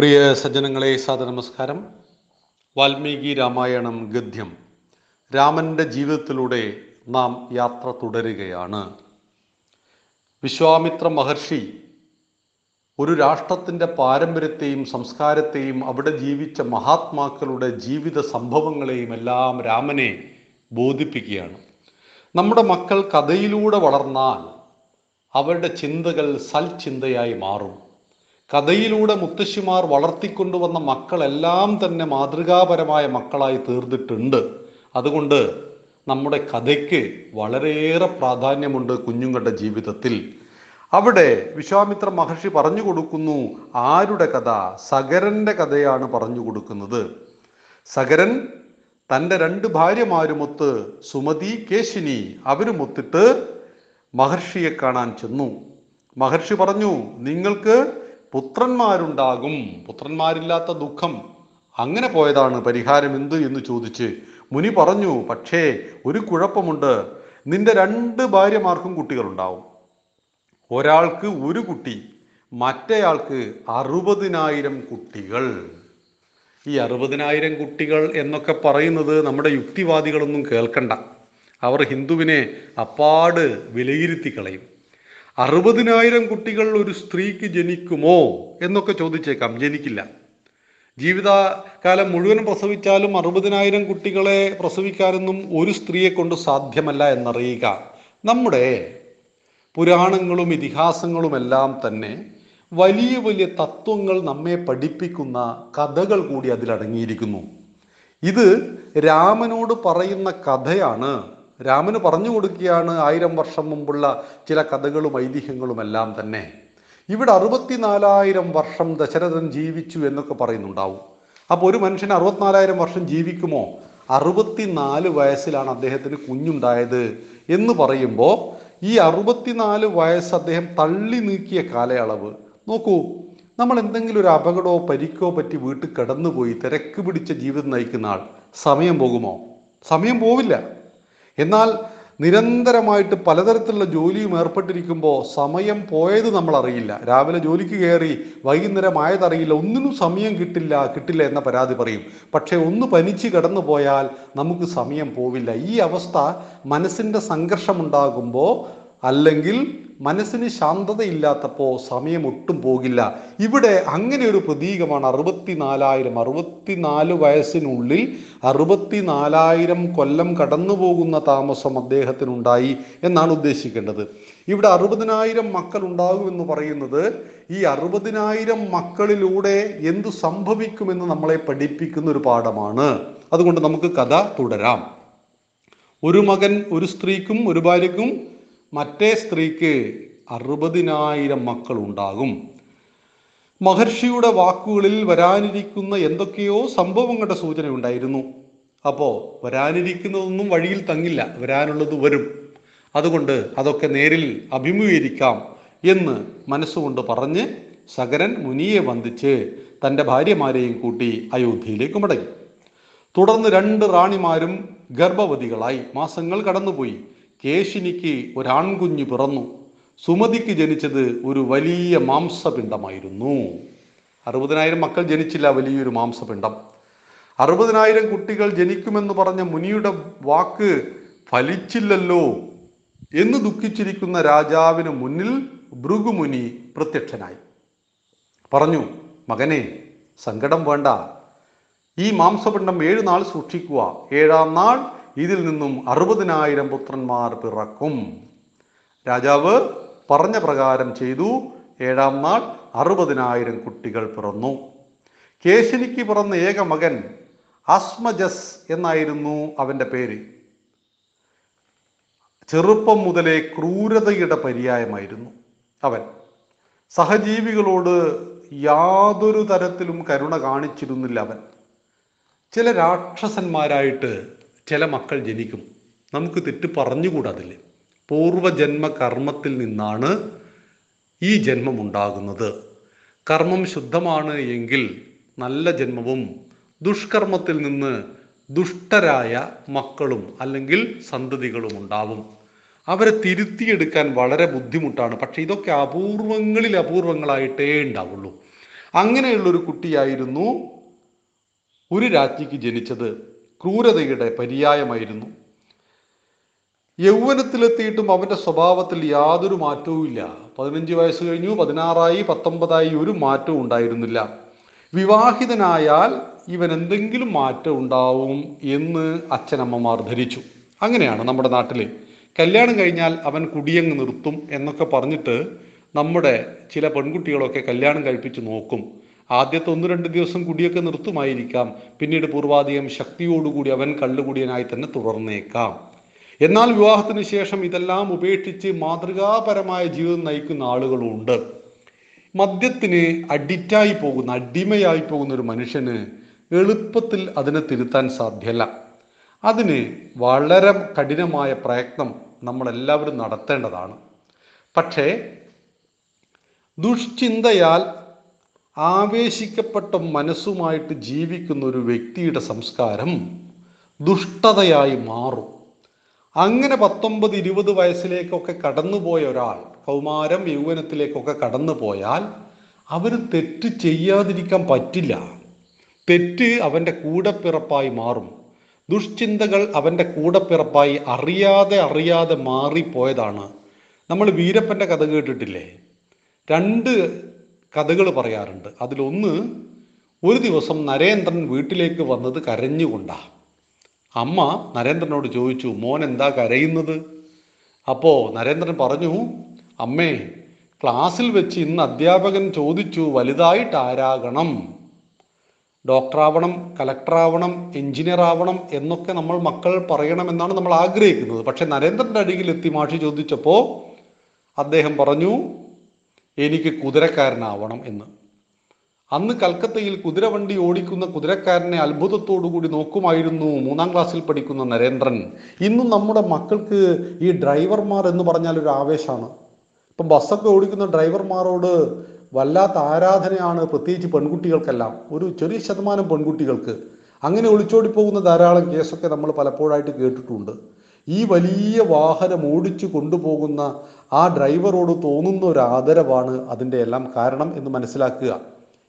പ്രിയ സജ്ജനങ്ങളെ സാദനമസ്കാരം വാൽമീകി രാമായണം ഗദ്യം. രാമന്റെ ജീവിതത്തിലൂടെ നാം യാത്ര തുടരുകയാണ്. വിശ്വാമിത്ര മഹർഷി ഒരു രാഷ്ട്രത്തിന്റെ പാരമ്പര്യത്തെയും സംസ്കാരത്തെയും അവിടെ ജീവിച്ച മഹാത്മാക്കളുടെ ജീവിത സംഭവങ്ങളെയും എല്ലാം രാമനെ ബോധിപ്പിക്കുകയാണ്. നമ്മുടെ മക്കൾ കഥയിലൂടെ വളർന്നാൽ അവരുടെ ചിന്തകൾ സൽചിന്തയായി മാറും. കഥയിലൂടെ മുത്തശ്ശിമാർ വളർത്തിക്കൊണ്ടുവന്ന മക്കളെല്ലാം തന്നെ മാതൃകാപരമായ മക്കളായി തീർന്നിട്ടുണ്ട്. അതുകൊണ്ട് നമ്മുടെ കഥയ്ക്ക് വളരെയേറെ പ്രാധാന്യമുണ്ട് കുഞ്ഞുങ്ങളുടെ ജീവിതത്തിൽ. അവിടെ വിശ്വാമിത്ര മഹർഷി പറഞ്ഞു കൊടുക്കുന്നു ആരുടെ കഥ? സഗരന്റെ കഥയാണ് പറഞ്ഞു കൊടുക്കുന്നത്. സകരൻ തന്റെ രണ്ട് ഭാര്യമാരുമൊത്ത് സുമതി കേശിനി അവരുമൊത്തിട്ട് മഹർഷിയെ കാണാൻ ചെന്നു. മഹർഷി പറഞ്ഞു നിങ്ങൾക്ക് പുത്രന്മാരുണ്ടാകും പുത്രന്മാരില്ലാത്ത ദുഃഖം. അങ്ങനെ പോയതാണ് പരിഹാരം എന്ത് എന്ന് ചോദിച്ച് മുനി പറഞ്ഞു പക്ഷേ ഒരു കുഴപ്പമുണ്ട്. നിന്റെ രണ്ട് ഭാര്യമാർക്കും കുട്ടികളുണ്ടാവും. ഒരാൾക്ക് ഒരു കുട്ടി മറ്റേയാൾക്ക് അറുപതിനായിരം കുട്ടികൾ. ഈ അറുപതിനായിരം കുട്ടികൾ എന്നൊക്കെ പറയുന്നത് നമ്മുടെ യുക്തിവാദികളൊന്നും കേൾക്കണ്ട. അവർ ഹിന്ദുവിനെ അപ്പാട് വിലയിരുത്തി കളയും അറുപതിനായിരം കുട്ടികൾ ഒരു സ്ത്രീക്ക് ജനിക്കുമോ എന്നൊക്കെ ചോദിച്ചേക്കാം. ജനിക്കില്ല. ജീവിതകാലം മുഴുവൻ പ്രസവിച്ചാലും അറുപതിനായിരം കുട്ടികളെ പ്രസവിക്കാനൊന്നും ഒരു സ്ത്രീയെ കൊണ്ട് സാധ്യമല്ല എന്നറിയുക. നമ്മുടെ പുരാണങ്ങളും ഇതിഹാസങ്ങളുമെല്ലാം തന്നെ വലിയ വലിയ തത്വങ്ങൾ നമ്മെ പഠിപ്പിക്കുന്ന കഥകൾ കൂടി അതിലടങ്ങിയിരിക്കുന്നു. ഇത് രാമനോട് പറയുന്ന കഥയാണ് രാമന് പറഞ്ഞു കൊടുക്കുകയാണ് ആയിരം വർഷം മുമ്പുള്ള ചില കഥകളും ഐതിഹ്യങ്ങളും എല്ലാം തന്നെ. ഇവിടെ അറുപത്തിനാലായിരം വർഷം ദശരഥൻ ജീവിച്ചു എന്നൊക്കെ പറയുന്നുണ്ടാവും. അപ്പോൾ ഒരു മനുഷ്യൻ അറുപത്തിനാലായിരം വർഷം ജീവിക്കുമോ? അറുപത്തിനാല് വയസ്സിലാണ് അദ്ദേഹത്തിന് കുഞ്ഞുണ്ടായത് എന്ന് പറയുമ്പോൾ ഈ അറുപത്തിനാല് വയസ്സ് അദ്ദേഹം തള്ളി നീക്കിയ കാലയളവ്. നോക്കൂ നമ്മൾ എന്തെങ്കിലും ഒരു അപകടമോ പരിക്കോ പറ്റി വീട്ടിൽ കിടന്നുപോയി തിരക്ക് പിടിച്ച ജീവിതം നയിക്കുന്ന ആൾ സമയം പോകുമോ? സമയം പോവില്ല. എന്നാൽ നിരന്തരമായിട്ട് പലതരത്തിലുള്ള ജോലിയും ഏർപ്പെട്ടിരിക്കുമ്പോൾ സമയം പോയത് നമ്മൾ അറിയില്ല രാവിലെ ജോലിക്ക് കയറി വൈകുന്നേരം ആയതറിയില്ല. ഒന്നിനും സമയം കിട്ടില്ല കിട്ടില്ല എന്ന പരാതി പറയും. പക്ഷേ ഒന്ന് പനിച്ച് കിടന്നു പോയാൽ നമുക്ക് സമയം പോവില്ല. ഈ അവസ്ഥ മനസ്സിന്റെ സംഘർഷമുണ്ടാകുമ്പോൾ അല്ലെങ്കിൽ മനസ്സിന് ശാന്തതയില്ലാത്തപ്പോൾ സമയം ഒട്ടും പോകില്ല. ഇവിടെ അങ്ങനെ ഒരു പ്രതീകമാണ് അറുപത്തിനാലായിരം. അറുപത്തിനാല് വയസ്സിനുള്ളിൽ അറുപത്തിനാലായിരം കൊല്ലം കടന്നു പോകുന്ന താമസം അദ്ദേഹത്തിനുണ്ടായി എന്നാണ് ഉദ്ദേശിക്കേണ്ടത്. ഇവിടെ അറുപതിനായിരം മക്കൾ ഉണ്ടാകുമെന്ന് പറയുന്നത് ഈ അറുപതിനായിരം മക്കളിലൂടെ എന്തു സംഭവിക്കുമെന്ന് നമ്മളെ പഠിപ്പിക്കുന്ന ഒരു പാഠമാണ്. അതുകൊണ്ട് നമുക്ക് കഥ തുടരാം. ഒരു മകൻ ഒരു സ്ത്രീക്കും ഒരു ഭാര്യയ്ക്കും മറ്റേ സ്ത്രീക്ക് അറുപതിനായിരം മക്കൾ ഉണ്ടാകും മഹർഷിയുടെ വാക്കുകളിൽ വരാനിരിക്കുന്ന എന്തൊക്കെയോ സംഭവങ്ങളുടെ സൂചന ഉണ്ടായിരുന്നു അപ്പോൾ വരാനിരിക്കുന്നതൊന്നും വഴിയിൽ തങ്ങില്ല വരാനുള്ളത് വരും. അതുകൊണ്ട് അതൊക്കെ നേരിൽ അഭിമുഖീകരിക്കാം എന്ന് മനസ്സുകൊണ്ട് പറഞ്ഞ് സകരൻ മുനിയെ വന്ദിച്ച് തന്റെ ഭാര്യമാരെയും കൂട്ടി അയോധ്യയിലേക്ക് മടങ്ങി. തുടർന്ന് രണ്ട് റാണിമാരും ഗർഭവതികളായി. മാസങ്ങൾ കടന്നുപോയി. കേശിനിക്ക് ഒരാൺകുഞ്ഞു പിറന്നു. സുമതിക്ക് ജനിച്ചത് ഒരു വലിയ മാംസപിണ്ഡമായിരുന്നു. അറുപതിനായിരം മക്കൾ ജനിച്ചില്ല വലിയൊരു മാംസപിണ്ഡം. അറുപതിനായിരം കുട്ടികൾ ജനിക്കുമെന്ന് പറഞ്ഞ മുനിയുടെ വാക്ക് ഫലിച്ചില്ലല്ലോ എന്ന് ദുഃഖിച്ചിരിക്കുന്ന രാജാവിന് മുന്നിൽ ഭൃഗുമുനി പ്രത്യക്ഷനായി. പറഞ്ഞു മകനെ സങ്കടം വേണ്ട. ഈ മാംസപിണ്ഡം ഏഴ് നാൾ സൂക്ഷിക്കുക. ഏഴാം നാൾ ഇതിൽ നിന്നും അറുപതിനായിരം പുത്രന്മാർ പിറക്കും. രാജാവ് പറഞ്ഞ പ്രകാരം ചെയ്തു. ഏഴാം നാൾ അറുപതിനായിരം കുട്ടികൾ പിറന്നു. കേശിനിക്ക് പിറന്ന ഏക മകൻ അസ്മജസ് എന്നായിരുന്നു അവന്റെ പേര്. ചെറുപ്പം മുതലേ ക്രൂരതയുടെ പര്യായമായിരുന്നു അവൻ. സഹജീവികളോട് യാതൊരു തരത്തിലും കരുണ കാണിച്ചിരുന്നില്ല അവൻ. ചില രാക്ഷസന്മാരായിട്ട് ചില മക്കൾ ജനിക്കും. നമുക്ക് തെറ്റ് പറഞ്ഞുകൂടാതില്ലേ? പൂർവജന്മ കർമ്മത്തിൽ നിന്നാണ് ഈ ജന്മം ഉണ്ടാകുന്നത് കർമ്മം ശുദ്ധമാണ് എങ്കിൽ നല്ല ജന്മവും ദുഷ്കർമ്മത്തിൽ നിന്ന് ദുഷ്ടരായ മക്കളും അല്ലെങ്കിൽ സന്തതികളും ഉണ്ടാവും. അവരെ തിരുത്തിയെടുക്കാൻ വളരെ ബുദ്ധിമുട്ടാണ്. പക്ഷെ ഇതൊക്കെ അപൂർവങ്ങളിൽ അപൂർവങ്ങളായിട്ടേ ഉണ്ടാവുള്ളൂ. അങ്ങനെയുള്ളൊരു കുട്ടിയായിരുന്നു ഒരു രാജ്ഞിക്ക് ജനിച്ചത്. ക്രൂരതയുടെ പര്യായമായിരുന്നു. യൗവനത്തിലെത്തിയിട്ടും അവന്റെ സ്വഭാവത്തിൽ യാതൊരു മാറ്റവും ഇല്ല. പതിനഞ്ച് വയസ്സ് കഴിഞ്ഞു പതിനാറായി പത്തൊമ്പതായി ഒരു മാറ്റവും ഉണ്ടായിരുന്നില്ല. വിവാഹിതനായാൽ ഇവൻ എന്തെങ്കിലും മാറ്റം ഉണ്ടാവും എന്ന് അച്ഛനമ്മമാർ ധരിച്ചു. അങ്ങനെയാണ് നമ്മുടെ നാട്ടിൽ കല്യാണം കഴിഞ്ഞാൽ അവൻ കുടിയങ്ങ് നിർത്തും എന്നൊക്കെ പറഞ്ഞിട്ട് നമ്മുടെ ചില പെൺകുട്ടികളൊക്കെ കല്യാണം കഴിപ്പിച്ച് നോക്കും. ആദ്യത്തെ ഒന്ന് രണ്ട് ദിവസം കുടിയൊക്കെ നിർത്തുമായിരിക്കാം. പിന്നീട് പൂർവാധികം ശക്തിയോടുകൂടി അവൻ കള്ളുകുടിയനായി തന്നെ തുടർന്നേക്കാം. എന്നാൽ വിവാഹത്തിന് ശേഷം ഇതെല്ലാം ഉപേക്ഷിച്ച് മാതൃകാപരമായ ജീവിതം നയിക്കുന്ന ആളുകളുണ്ട്. മദ്യത്തിന് അഡിക്റ്റായി പോകുന്ന അടിമയായി പോകുന്ന ഒരു മനുഷ്യന് എളുപ്പത്തിൽ അതിനെ തിരുത്താൻ സാധ്യല്ല. അതിന് വളരെ കഠിനമായ പ്രയത്നം നമ്മളെല്ലാവരും നടത്തേണ്ടതാണ്. പക്ഷേ ദുഷ്ചിന്തയാൽ ആവേശിക്കപ്പെട്ട മനസ്സുമായിട്ട് ജീവിക്കുന്ന ഒരു വ്യക്തിയുടെ സംസ്കാരം ദുഷ്ടതയായി മാറും. അങ്ങനെ പത്തൊമ്പത് ഇരുപത് വയസ്സിലേക്കൊക്കെ കടന്നുപോയ ഒരാൾ കൗമാരം യൗവനത്തിലേക്കൊക്കെ കടന്നു പോയാൽ അവർ തെറ്റ് ചെയ്യാതിരിക്കാൻ പറ്റില്ല. തെറ്റ് അവന്റെ കൂടപ്പിറപ്പായി മാറും. ദുഷ്ചിന്തകൾ അവന്റെ കൂടപ്പിറപ്പായി അറിയാതെ അറിയാതെ മാറിപ്പോയതാണ്. നമ്മൾ വീരപ്പന്റെ കഥ കേട്ടിട്ടില്ലേ? രണ്ട് കഥകൾ പറയാറുണ്ട്. അതിലൊന്ന് ഒരു ദിവസം നരേന്ദ്രൻ വീട്ടിലേക്ക് വന്നത് കരഞ്ഞുകൊണ്ടാ. അമ്മ നരേന്ദ്രനോട് ചോദിച്ചു മോൻ എന്താ കരയുന്നത്? അപ്പോൾ നരേന്ദ്രൻ പറഞ്ഞു അമ്മേ ക്ലാസ്സിൽ വെച്ച് ഇന്ന് അധ്യാപകൻ ചോദിച്ചു വലുതായിട്ട് ആരാകണം ഡോക്ടറാവണം കലക്ടറാവണം എഞ്ചിനീയർ ആവണം എന്നൊക്കെ നമ്മൾ മക്കൾ പറയണമെന്നാണ് നമ്മൾ ആഗ്രഹിക്കുന്നത്. പക്ഷെ നരേന്ദ്രന്റെ എത്തി മാഷി ചോദിച്ചപ്പോൾ അദ്ദേഹം പറഞ്ഞു എനിക്ക് കുതിരക്കാരനാവണം എന്ന്. അന്ന് കൽക്കത്തയിൽ കുതിരവണ്ടി ഓടിക്കുന്ന കുതിരക്കാരനെ അത്ഭുതത്തോടുകൂടി നോക്കുമായിരുന്നു മൂന്നാം ക്ലാസ്സിൽ പഠിക്കുന്ന നരേന്ദ്രൻ. ഇന്നും നമ്മുടെ മക്കൾക്ക് ഈ ഡ്രൈവർമാർ എന്ന് പറഞ്ഞാൽ ഒരു ആവേശമാണ്. ഇപ്പം ബസ്സൊക്കെ ഓടിക്കുന്ന ഡ്രൈവർമാരോട് വല്ലാത്ത ആരാധനയാണ് പ്രത്യേകിച്ച് പെൺകുട്ടികൾക്കെല്ലാം. ഒരു ചെറിയ ശതമാനം പെൺകുട്ടികൾക്ക്. അങ്ങനെ ഒളിച്ചോടി പോകുന്ന ധാരാളം കേസൊക്കെ നമ്മൾ പലപ്പോഴായിട്ട് കേട്ടിട്ടുണ്ട്. ഈ വലിയ വാഹനം ഓടിച്ചു കൊണ്ടുപോകുന്ന ആ ഡ്രൈവറോട് തോന്നുന്ന ഒരു ആദരവാണ് അതിന്റെ എല്ലാം കാരണം എന്ന് മനസ്സിലാക്കുക.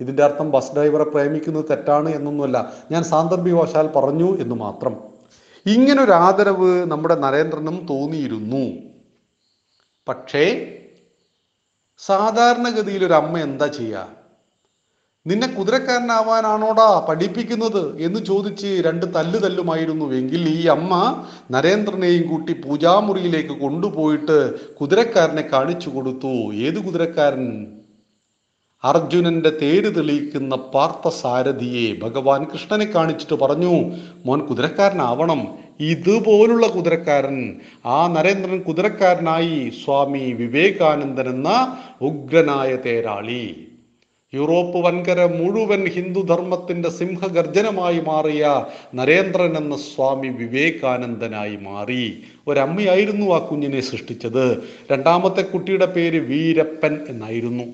ഇതിന്റെ അർത്ഥം ബസ് ഡ്രൈവറെ പ്രേമിക്കുന്നത് തെറ്റാണ് എന്നൊന്നുമല്ല. ഞാൻ സാന്ദർഭികവശാൽ പറഞ്ഞു എന്ന് മാത്രം. ഇങ്ങനൊരു ആദരവ് നമ്മുടെ നരേന്ദ്രനും തോന്നിയിരുന്നു. പക്ഷേ സാധാരണഗതിയിൽ ഒരു അമ്മ എന്താ ചെയ്യുക? നിന്നെ കുതിരക്കാരനാവാനാണോടാ പഠിപ്പിക്കുന്നത് എന്ന് ചോദിച്ച് രണ്ട് തല്ല് തല്ലുമായിരുന്നുവെങ്കിൽ ഈ അമ്മ നരേന്ദ്രനെയും കൂട്ടി പൂജാമുറിയിലേക്ക് കൊണ്ടുപോയിട്ട് കുതിരക്കാരനെ കാണിച്ചു കൊടുത്തു. ഏത് കുതിരക്കാരൻ? അർജുനന്റെ തേര് തെളിയിക്കുന്ന പാർത്ഥസാരഥിയെ ഭഗവാൻ കൃഷ്ണനെ കാണിച്ചിട്ട് പറഞ്ഞു മോൻ കുതിരക്കാരനാവണം. ഇതുപോലുള്ള കുതിരക്കാരൻ ആ നരേന്ദ്രൻ കുതിരക്കാരനായി സ്വാമി വിവേകാനന്ദൻ എന്ന ഉഗ്രനായ തേരാളി. യൂറോപ്പ് വൻകര മുഴുവൻ ഹിന്ദുധർമ്മത്തിന്റെ സിംഹഗർജനമായി മാറിയ നരേന്ദ്രൻ എന്ന സ്വാമി വിവേകാനന്ദനായി മാറി. ഒരമ്മയായിരുന്നു ആ കുഞ്ഞിനെ സൃഷ്ടിച്ചത്. രണ്ടാമത്തെ കുട്ടിയുടെ പേര് വീരപ്പൻ എന്നായിരുന്നു.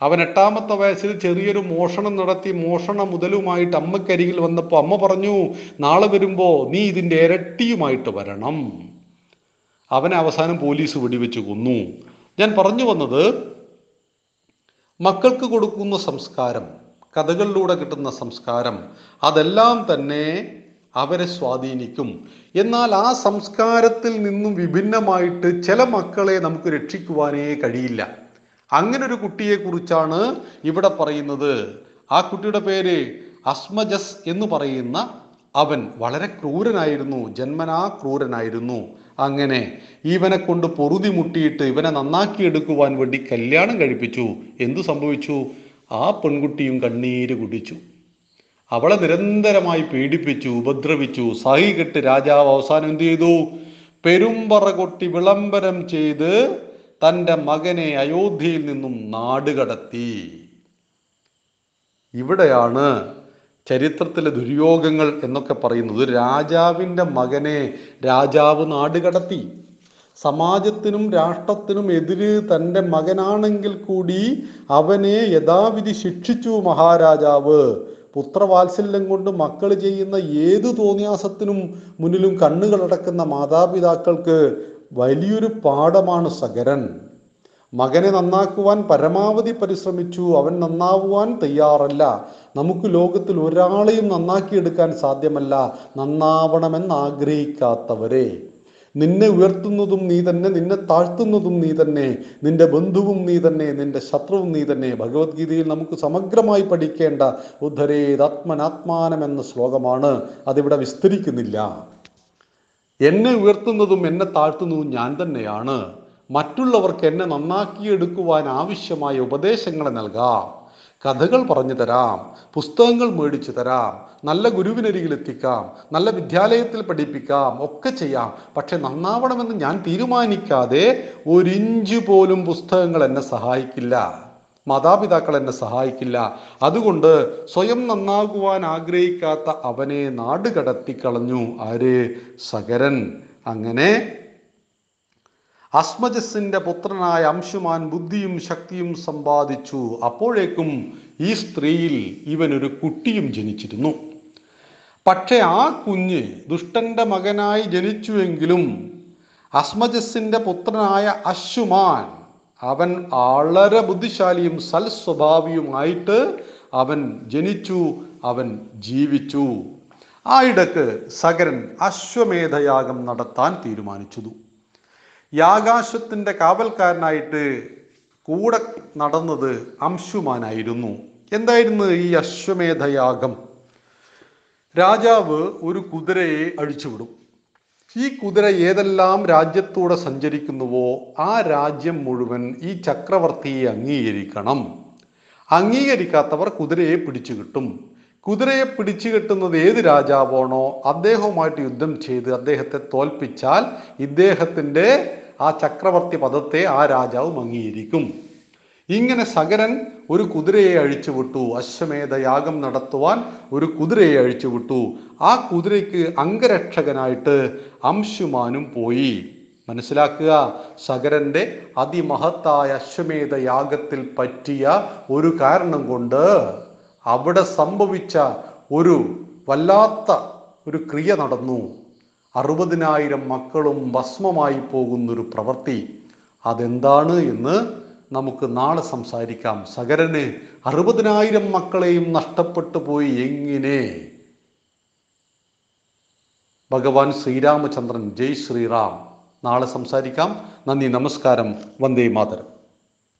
അവൻ എട്ടാമത്തെ വയസ്സിൽ ചെറിയൊരു മോഷണം നടത്തി മോഷണ മുതലുമായിട്ട് അമ്മക്കരികിൽ വന്നപ്പോൾ അമ്മ പറഞ്ഞു നാളെ വരുമ്പോൾ നീ ഇതിന്റെ ഇരട്ടിയുമായിട്ട് വരണം. അവനെ അവസാനം പോലീസ് വെടിവെച്ച് കൊന്നു. ഞാൻ പറഞ്ഞു വന്നത് മക്കൾക്ക് കൊടുക്കുന്ന സംസ്കാരം കഥകളിലൂടെ കിട്ടുന്ന സംസ്കാരം അതെല്ലാം തന്നെ അവരെ സ്വാധീനിക്കും. എന്നാൽ ആ സംസ്കാരത്തിൽ നിന്നും വിഭിന്നമായിട്ട് ചില മക്കളെ നമുക്ക് രക്ഷിക്കുവാനേ കഴിയില്ല. അങ്ങനെ ഒരു കുട്ടിയെ കുറിച്ചാണ് ഇവിടെ പറയുന്നത്. ആ കുട്ടിയുടെ പേര് അസ്മജസ് എന്ന് പറയുന്ന അവൻ വളരെ ക്രൂരനായിരുന്നു ജന്മനാ ക്രൂരനായിരുന്നു. അങ്ങനെ ഇവനെ കൊണ്ട് പൊറുതി മുട്ടിയിട്ട് ഇവനെ നന്നാക്കി നന്നാക്കിയെടുക്കുവാൻ വേണ്ടി കല്യാണം കഴിപ്പിച്ചു. എന്തു സംഭവിച്ചു? ആ പെൺകുട്ടിയും കണ്ണീര് കുടിച്ചു. അവളെ നിരന്തരമായി പീഡിപ്പിച്ചു ഉപദ്രവിച്ചു. സഹി കെട്ട് രാജാവ് അവസാനം എന്തു ചെയ്തു? പെരുമ്പറ കൊട്ടി വിളംബരം ചെയ്ത് തന്റെ മകനെ അയോധ്യയിൽ നിന്നും നാടുകടത്തി. ഇവിടെയാണ് ചരിത്രത്തിലെ ദുര്യോഗങ്ങൾ എന്നൊക്കെ പറയുന്നത് രാജാവിന്റെ മകനെ രാജാവ് നാടുകടത്തി സമാജത്തിനും രാഷ്ട്രത്തിനും എതിര് തന്റെ മകനാണെങ്കിൽ കൂടി അവനെ യഥാവിധി ശിക്ഷിച്ചു മഹാരാജാവ്. പുത്രവാത്സല്യം കൊണ്ട് മക്കൾ ചെയ്യുന്ന ഏത് തോന്നിയാസത്തിനും മുന്നിലും കണ്ണുകളടക്കുന്ന മാതാപിതാക്കൾക്ക് വലിയൊരു പാഠമാണ് സഗരൻ. മകനെ നന്നാക്കുവാൻ പരമാവധി പരിശ്രമിച്ചു. അവൻ നന്നാവുവാൻ തയ്യാറല്ല. നമുക്ക് ലോകത്തിൽ ഒരാളെയും നന്നാക്കിയെടുക്കാൻ സാധ്യമല്ല. നന്നാവണമെന്ന് ആഗ്രഹിക്കാത്തവരെ. നിന്നെ ഉയർത്തുന്നതും നീ തന്നെ നിന്നെ താഴ്ത്തുന്നതും നീ തന്നെ നിന്റെ ബന്ധുവും നീ തന്നെ നിന്റെ ശത്രുവും നീ തന്നെ. ഭഗവത്ഗീതയിൽ നമുക്ക് സമഗ്രമായി പഠിക്കേണ്ട ഉദ്ധരേതാത്മനാത്മാനം എന്ന ശ്ലോകമാണ്. അതിവിടെ വിസ്തരിക്കുന്നില്ല. എന്നെ ഉയർത്തുന്നതും എന്നെ താഴ്ത്തുന്നതും ഞാൻ തന്നെയാണ്. മറ്റുള്ളവർക്ക് എന്നെ നന്നാക്കിയെടുക്കുവാൻ ആവശ്യമായ ഉപദേശങ്ങളെ നൽകാം. കഥകൾ പറഞ്ഞു തരാം. പുസ്തകങ്ങൾ മേടിച്ചു തരാം. നല്ല ഗുരുവിനരികിൽ എത്തിക്കാം. നല്ല വിദ്യാലയത്തിൽ പഠിപ്പിക്കാം. ഒക്കെ ചെയ്യാം. പക്ഷെ നന്നാവണമെന്ന് ഞാൻ തീരുമാനിക്കാതെ ഒരിഞ്ച് പോലും പുസ്തകങ്ങൾ എന്നെ സഹായിക്കില്ല. മാതാപിതാക്കൾ എന്നെ സഹായിക്കില്ല. അതുകൊണ്ട് സ്വയം നന്നാകുവാൻ ആഗ്രഹിക്കാത്ത അവനെ നാട് കടത്തിക്കളഞ്ഞു ആര്? സകരൻ. അങ്ങനെ അസ്മജസിന്റെ പുത്രനായ അംശുമാൻ ബുദ്ധിയും ശക്തിയും സമ്പാദിച്ചു. അപ്പോഴേക്കും ഈ സ്ത്രീയിൽ ഇവനൊരു കുട്ടിയും ജനിച്ചിരുന്നു. പക്ഷെ ആ കുഞ്ഞ് ദുഷ്ടന്റെ മകനായി ജനിച്ചുവെങ്കിലും അസ്മജസിന്റെ പുത്രനായ അശുമാൻ അവൻ വളരെ ബുദ്ധിശാലിയും സൽസ്വഭാവിയുമായിട്ട് അവൻ ജനിച്ചു അവൻ ജീവിച്ചു. ആ ഇടയ്ക്ക് സകരൻ അശ്വമേധയാഗം നടത്താൻ തീരുമാനിച്ചു യാകാശത്തിന്റെ കാവൽക്കാരനായിട്ട് കൂടെ നടന്നത് അംശുമാനായിരുന്നു. എന്തായിരുന്നു ഈ അശ്വമേധയാഗം? രാജാവ് ഒരു കുതിരയെ അഴിച്ചുവിടും. ഈ കുതിര ഏതെല്ലാം രാജ്യത്തൂടെ സഞ്ചരിക്കുന്നുവോ ആ രാജ്യം മുഴുവൻ ഈ ചക്രവർത്തിയെ അംഗീകരിക്കണം. അംഗീകരിക്കാത്തവർ കുതിരയെ പിടിച്ചു കിട്ടും. കുതിരയെ പിടിച്ചു കിട്ടുന്നത് ഏത് രാജാവാണോ അദ്ദേഹവുമായിട്ട് യുദ്ധം ചെയ്ത് അദ്ദേഹത്തെ തോൽപ്പിച്ചാൽ ഇദ്ദേഹത്തിന്റെ ആ ചക്രവർത്തി പദത്തെ ആ രാജാവ് മങ്ങിയിരിക്കും. ഇങ്ങനെ സകരൻ ഒരു കുതിരയെ അഴിച്ചുവിട്ടു അശ്വമേധ യാഗം നടത്തുവാൻ ഒരു കുതിരയെ അഴിച്ചുവിട്ടു ആ കുതിരയ്ക്ക് അംഗരക്ഷകനായിട്ട് അംശുമാനും പോയി. മനസ്സിലാക്കുക സകരന്റെ അതിമഹത്തായ അശ്വമേധ യാഗത്തിൽ പറ്റിയ ഒരു കാരണം കൊണ്ട് അവിടെ സംഭവിച്ച ഒരു വല്ലാത്ത ഒരു ക്രിയ നടന്നു. അറുപതിനായിരം മക്കളും ഭസ്മമായി പോകുന്നൊരു പ്രവൃത്തി. അതെന്താണ് എന്ന് നമുക്ക് നാളെ സംസാരിക്കാം. സകരന് അറുപതിനായിരം മക്കളെയും നഷ്ടപ്പെട്ടു പോയി എങ്ങനെ? ഭഗവാൻ ശ്രീരാമചന്ദ്രൻ ജയ് ശ്രീറാം. നാളെ സംസാരിക്കാം. നന്ദി നമസ്കാരം. വന്ദേ മാതരം.